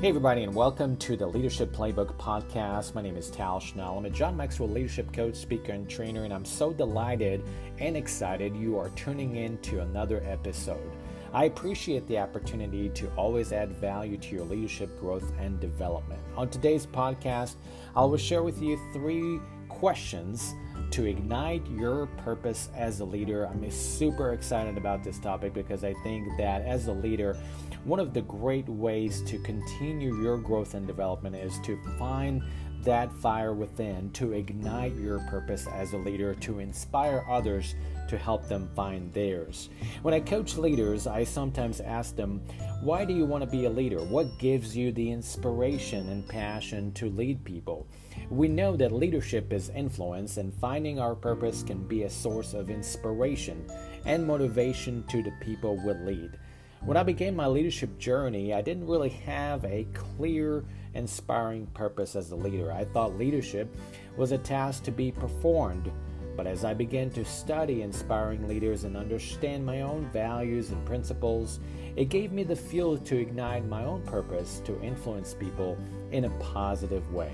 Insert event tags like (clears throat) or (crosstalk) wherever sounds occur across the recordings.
Hey, everybody, and welcome to the Leadership Playbook Podcast. My name is Tal Shnall. I'm a John Maxwell leadership coach, speaker, and trainer, and I'm so delighted and excited you are tuning in to another episode. I appreciate the opportunity to always add value to your leadership growth and development. On today's podcast, I will share with you three questions to ignite your purpose as a leader. I'm super excited about this topic because I think that as a leader, one of the great ways to continue your growth and development is to find that fire within, to ignite your purpose as a leader, to inspire others to help them find theirs. When I coach leaders, I sometimes ask them, Why do you want to be a leader? What gives you the inspiration and passion to lead people? We know that leadership is influence, and finding our purpose can be a source of inspiration and motivation to the people we lead. When I began my leadership journey, I didn't really have a clear, inspiring purpose as a leader. I thought leadership was a task to be performed. But as I began to study inspiring leaders and understand my own values and principles, it gave me the fuel to ignite my own purpose to influence people in a positive way.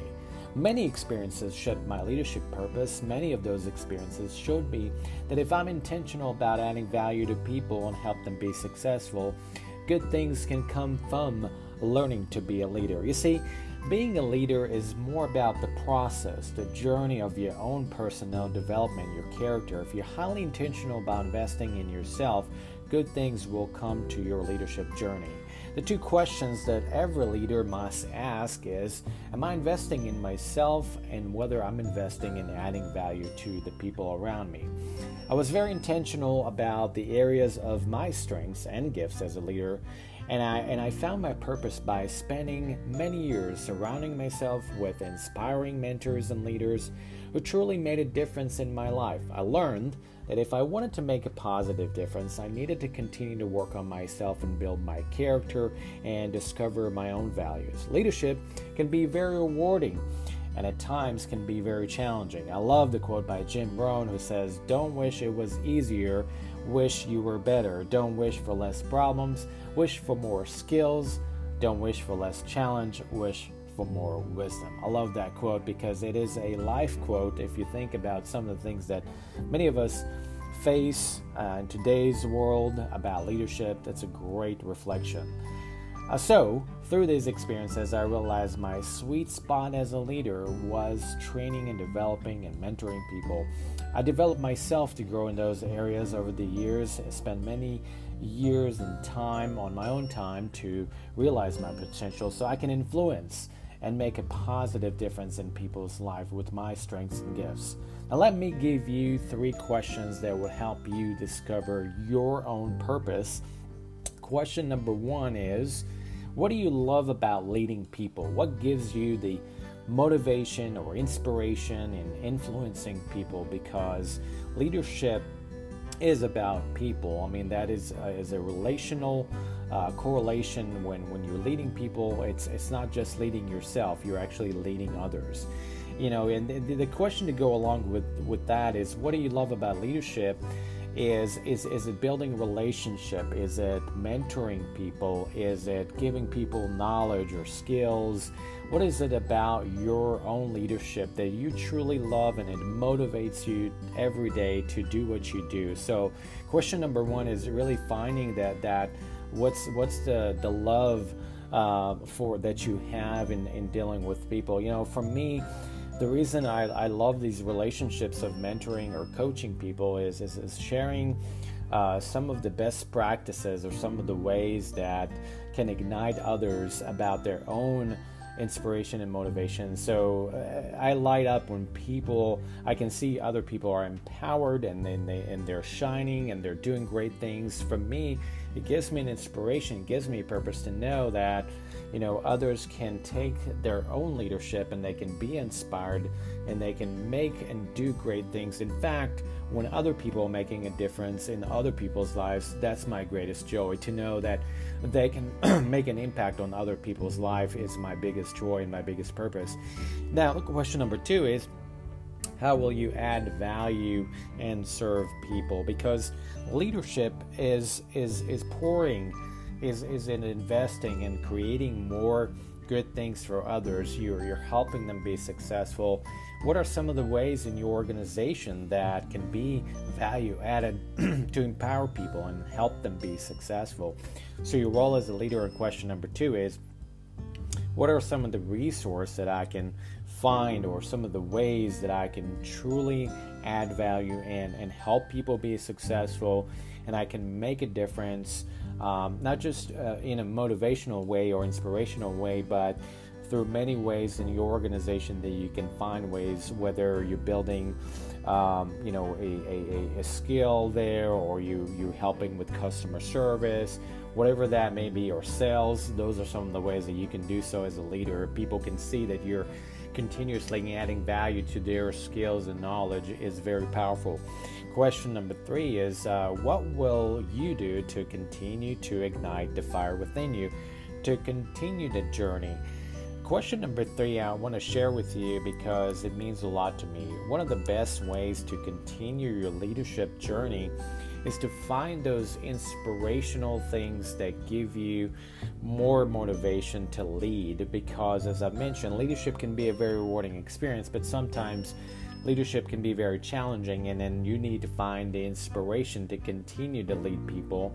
Many experiences shaped my leadership purpose. Many of those experiences showed me that if I'm intentional about adding value to people and help them be successful, good things can come from learning to be a leader. You see, being a leader is more about the process, the journey of your own personal development, your character. If you're highly intentional about investing in yourself, good things will come to your leadership journey. The two questions that every leader must ask is Am I investing in myself and whether I'm investing in adding value to the people around me? I was very intentional about the areas of my strengths and gifts as a leader, and I, and I found my purpose by spending many years surrounding myself with inspiring mentors and leaders who truly made a difference in my life. I learned that if I wanted to make a positive difference, I needed to continue to work on myself and build my character and discover my own values. Leadership can be very rewarding and at times can be very challenging. I love the quote by Jim Rohn who says, Don't wish it was easier, wish you were better. Don't wish for less problems, wish for more skills. Don't wish for less challenge, wish for more wisdom. I love that quote because it is a life quote if you think about some of the things that many of us face uh, in today's world about leadership. That's a great reflection. Uh, so, through these experiences, I realized my sweet spot as a leader was training and developing and mentoring people. I developed myself to grow in those areas over the years, spent many years and time on my own time to realize my potential so I can influence and make a positive difference in people's life with my strengths and gifts. Now, let me give you three questions that will help you discover your own purpose. Question number one is What do you love about leading people? What gives you the motivation or inspiration in influencing people? Because leadership is about people. I mean, that is, uh, is a relational uh, correlation when, when you're leading people. It's, it's not just leading yourself, you're actually leading others. You know, and the, the question to go along with, with that is what do you love about leadership? Is, is is it building relationship is it mentoring people is it giving people knowledge or skills what is it about your own leadership that you truly love and it motivates you every day to do what you do? So, question number one is really finding that that what's what's the the love uh, for that you have in, in dealing with people. You know, for me, the reason I, I love these relationships of mentoring or coaching people is is, is sharing. Uh, some of the best practices or some of the ways that can ignite others about their own inspiration and motivation. So uh, I light up when people, I can see other people are empowered and then they and they're shining and they're doing great things. For me, it gives me an inspiration, it gives me a purpose to know that you know others can take their own leadership and they can be inspired and they can make and do great things. In fact, when other people are making a difference in other people's lives, that's my greatest joy. To know that they can (clears throat) make an impact on other people's life is my biggest joy and my biggest purpose. Now, question number two is how will you add value and serve people? Because leadership is is is pouring is is in investing and creating more good things for others, you're, you're helping them be successful. What are some of the ways in your organization that can be value added (clears throat) to empower people and help them be successful? So, your role as a leader, and question number two is what are some of the resources that I can find or some of the ways that I can truly add value and, and help people be successful and I can make a difference, um, not just uh, in a motivational way or inspirational way, but through many ways in your organization that you can find ways, whether you're building, um, you know, a, a, a skill there or you, you helping with customer service, whatever that may be, or sales, those are some of the ways that you can do so as a leader. People can see that you're continuously adding value to their skills and knowledge is very powerful. Question number three is uh, What will you do to continue to ignite the fire within you, to continue the journey? Question number three, I want to share with you because it means a lot to me. One of the best ways to continue your leadership journey is to find those inspirational things that give you more motivation to lead because as I've mentioned leadership can be a very rewarding experience but sometimes leadership can be very challenging and then you need to find the inspiration to continue to lead people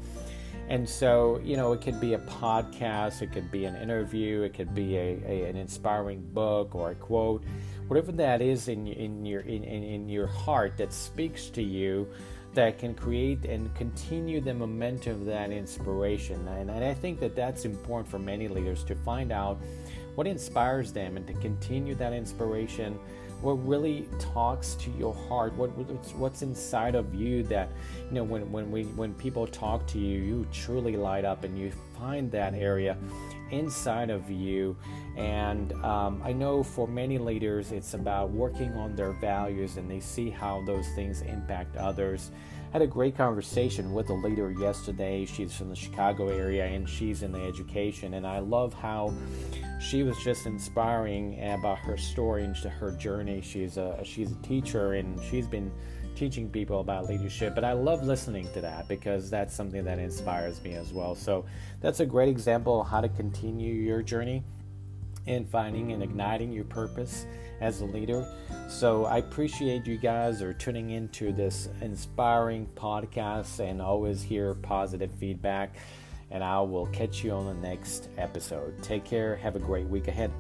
and so you know it could be a podcast it could be an interview it could be a, a an inspiring book or a quote whatever that is in, in your in, in your heart that speaks to you that can create and continue the momentum of that inspiration. And, and I think that that's important for many leaders to find out what inspires them and to continue that inspiration what really talks to your heart what what's inside of you that you know when when we when people talk to you you truly light up and you find that area inside of you. And um, i know for many leaders it's about working on their values and they see how those things impact others. I had a great conversation with a leader yesterday. She's from the chicago area and she's in the education. And i love how she was just inspiring about her story and her journey. She's a she's a teacher and she's been teaching people about leadership. But I love listening to that because that's something that inspires me as well. So that's a great example of how to continue your journey in finding and igniting your purpose as a leader. So I appreciate you guys are tuning into this inspiring podcast and always hear positive feedback. And I will catch you on the next episode. Take care. Have a great week ahead.